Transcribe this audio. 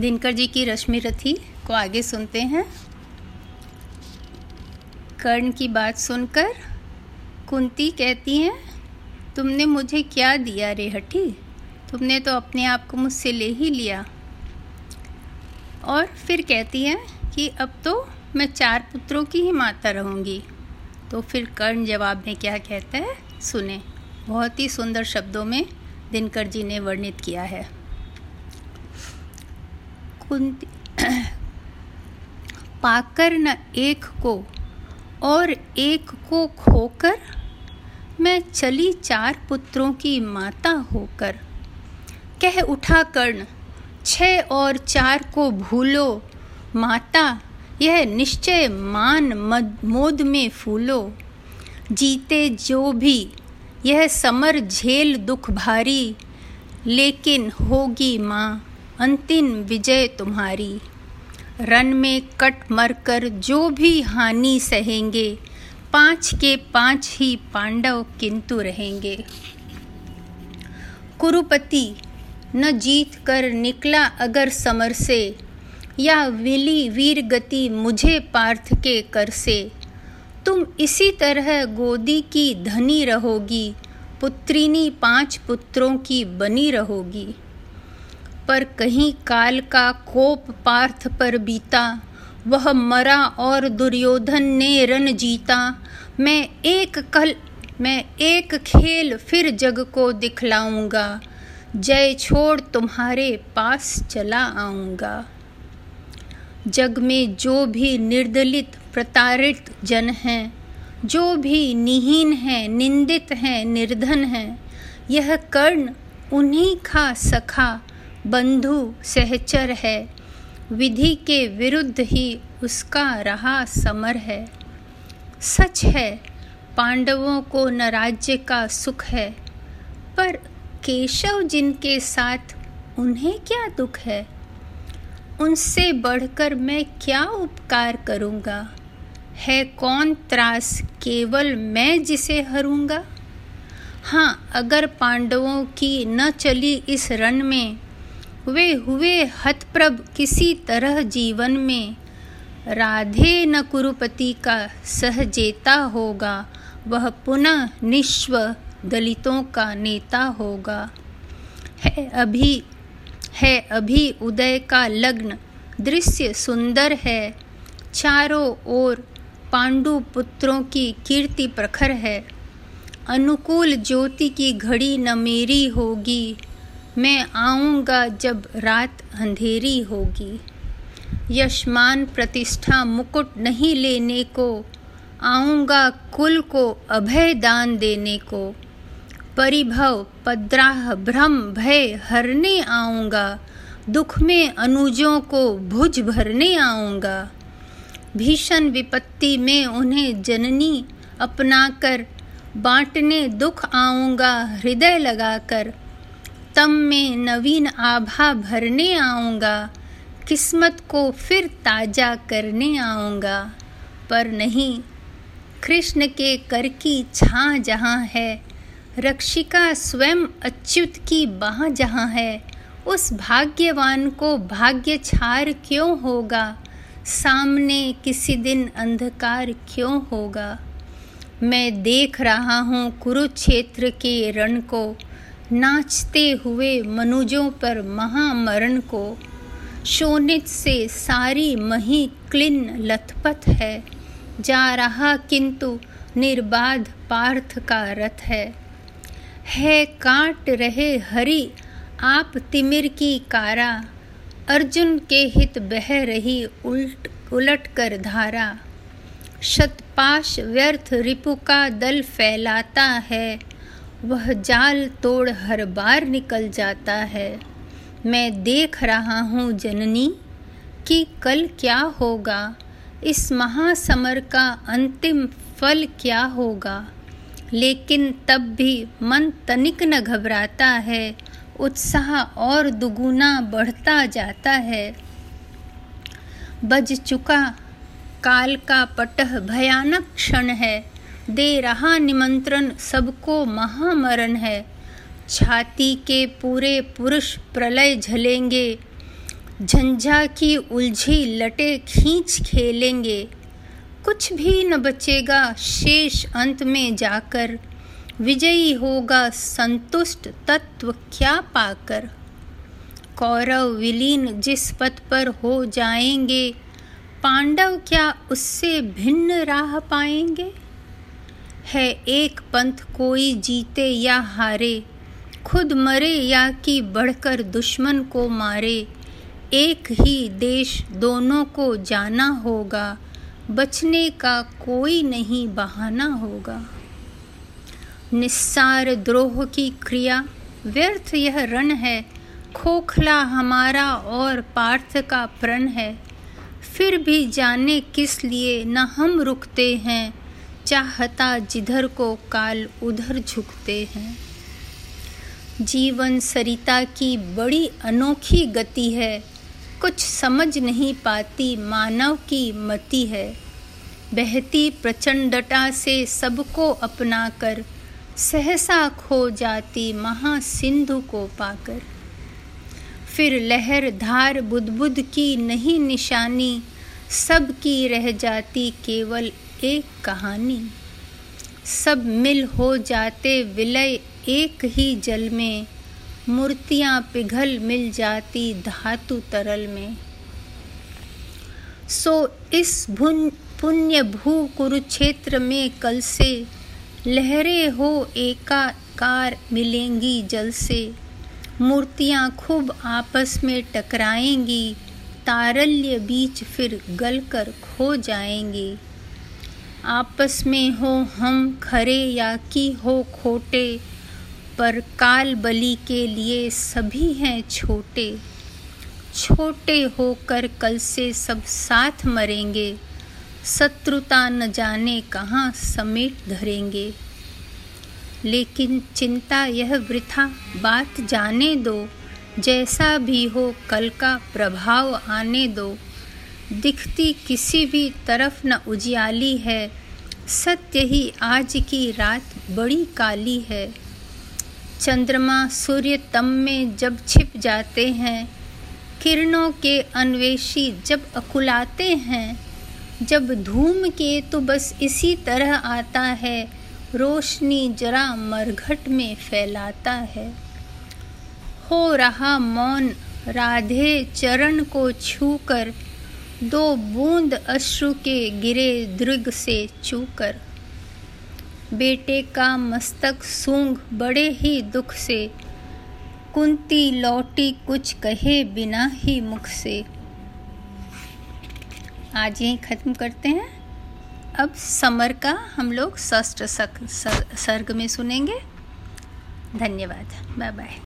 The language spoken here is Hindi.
दिनकर जी की रश्मि रथी को आगे सुनते हैं। कर्ण की बात सुनकर कुंती कहती हैं, तुमने मुझे क्या दिया रे हठी? तुमने तो अपने आप को मुझसे ले ही लिया। और फिर कहती हैं कि, अब तो मैं चार पुत्रों की ही माता रहूँगी। तो फिर कर्ण जवाब में क्या कहता है? सुने। बहुत ही सुंदर शब्दों में दिनकर जी ने वर्णित किया है। कुंती पाकर न एक को और एक को खोकर मैं चली चार पुत्रों की माता होकर। कह उठा कर्ण छः और चार को भूलो। माता, यह निश्चय मान मद, मोद में फूलो। जीते जो भी, यह समर झेल दुख भारी, लेकिन होगी माँ। अंतिम विजय तुम्हारी। रन में कट मर कर जो भी हानि सहेंगे, पाँच के पाँच ही पांडव किंतु रहेंगे। कुरुपति, न जीत कर निकला अगर समर से या विली वीर गति मुझे पार्थ के कर से तुम इसी तरह गोदी की धनी रहोगी, पुत्रिनी पाँच पुत्रों की बनी रहोगी। पर कहीं काल का कोप पार्थ पर बीता। वह मरा और दुर्योधन ने रन जीता। मैं एक कल, मैं एक खेल फिर जग को दिखलाऊँगा। जय छोड़ तुम्हारे पास चला आऊँगा। जग में जो भी निर्दलित, प्रताड़ित जन हैं, जो भी निहीन है, निंदित हैं, निर्धन हैं, यह कर्ण उन्हीं का सखा बंधु सहचर है। विधि के विरुद्ध ही उसका रहा समर है। सच है, पांडवों को न राज्य का सुख है। पर केशव जिनके साथ उन्हें क्या दुख है? उनसे बढ़कर मैं क्या उपकार करूँगा? है कौन त्रास केवल मैं जिसे हरूँगा? हाँ अगर पांडवों की न चली इस रण में वे हुए हतप्रभ किसी तरह जीवन में, राधे न कुरुपति का सहजेता होगा, वह पुनः निश्व दलितों का नेता होगा। है अभी है अभी उदय का लग्न, दृश्य सुंदर है, चारों ओर पांडु पुत्रों की कीर्ति प्रखर है, अनुकूल ज्योति की घड़ी न मेरी होगी मैं आऊँगा जब रात अंधेरी होगी। यशमान प्रतिष्ठा मुकुट नहीं लेने को, आऊँगा कुल को अभय दान देने को। परिभव, पद्राह, भ्रम, भय हरने आऊँगा। दुख में अनुजों को भुज भरने आऊँगा। भीषण विपत्ति में उन्हें जननी अपनाकर, बांटने दुख आऊँगा, हृदय लगाकर। तम में नवीन आभा भरने आऊँगा, किस्मत को फिर ताज़ा करने आऊँगा। पर नहीं, कृष्ण के कर की छाँ जहाँ है, रक्षिका स्वयं अच्युत की बाह जहाँ है, उस भाग्यवान को भाग्य छार क्यों होगा? सामने किसी दिन अंधकार क्यों होगा? मैं देख रहा हूँ कुरुक्षेत्र के रण को नाचते हुए मनुजों पर महामरण को शोनित से सारी मही क्लिन लथपथ है। जा रहा किंतु निर्बाध पार्थ का रथ है। है काट रहे हरि, आप तिमिर की कारा। अर्जुन के हित बह रही उल्ट, उलट कर धारा। शतपाश व्यर्थ रिपु का दल फैलाता है। वह जाल तोड़ हर बार निकल जाता है। मैं देख रहा हूँ जननी कि कल क्या होगा। इस महासमर का अंतिम फल क्या होगा। लेकिन तब भी मन तनिक न घबराता है। उत्साह और दुगुना बढ़ता जाता है। बज चुका काल का पटह भयानक क्षण है। दे रहा निमंत्रण सबको महामरण है। छाती के पूरे पुरुष प्रलय झलेंगे। झंझा की उलझी लटे खींच खेलेंगे। कुछ भी न बचेगा शेष अंत में जाकर। विजयी होगा संतुष्ट तत्व क्या पाकर। कौरव विलीन जिस पथ पर हो जाएँगे, पांडव क्या उससे भिन्न राह पाएँगे? है, एक पंथ कोई जीते या हारे, खुद मरे या कि बढ़कर दुश्मन को मारे। एक ही देश दोनों को जाना होगा, बचने का कोई नहीं बहाना होगा। निस्सार द्रोह की क्रिया, व्यर्थ यह रण है। खोखला हमारा और पार्थ का प्रण है। फिर भी जाने किस लिए न हम रुकते हैं चाहता जिधर को काल उधर झुकते हैं। जीवन सरिता की बड़ी अनोखी गति है। कुछ समझ नहीं पाती मानव की मति है। बहती प्रचंडता से सबको अपनाकर सहसा खो जाती महासिंधु को पाकर। फिर लहर धार बुदबुद की नहीं निशानी, सब की रह जाती केवल एक कहानी। सब मिल हो जाते विलय एक ही जल में। मूर्तियाँ पिघल मिल जाती धातु तरल में। सो इस भुन, पुण्य भू कुरुक्षेत्र में कल से लहरें हो एकाकार मिलेंगी जल से। मूर्तियाँ खूब आपस में टकराएँगी, तारल्य बीच फिर गलकर खो जाएँगे। आपस में हो हम खरे या की हो खोटे, पर काल बलि के लिए सभी हैं छोटे। छोटे होकर कल से सब साथ मरेंगे, शत्रुता न जाने कहाँ समेट धरेंगे। लेकिन चिंता यह वृथा, बात जाने दो, जैसा भी हो कल का प्रभाव आने दो। दिखती किसी भी तरफ़ न उजियाली है। सत्य ही आज की रात बड़ी काली है। चंद्रमा सूर्य तम में जब छिप जाते हैं, किरणों के अन्वेषी जब अकुलाते हैं, जब धूम के तो बस इसी तरह आता है, रोशनी जरा मरघट में फैलाता है। हो रहा मौन, राधे चरण को छूकर दो बूंद अश्रु के गिरे दृग से चूकर बेटे का मस्तक सूंघ बड़े ही दुख से। कुंती लौटी कुछ कहे बिना ही मुख से। आज यही ख़त्म करते हैं। अब समर का हम लोग षष्ठ सर्ग में सुनेंगे। धन्यवाद। Bye bye.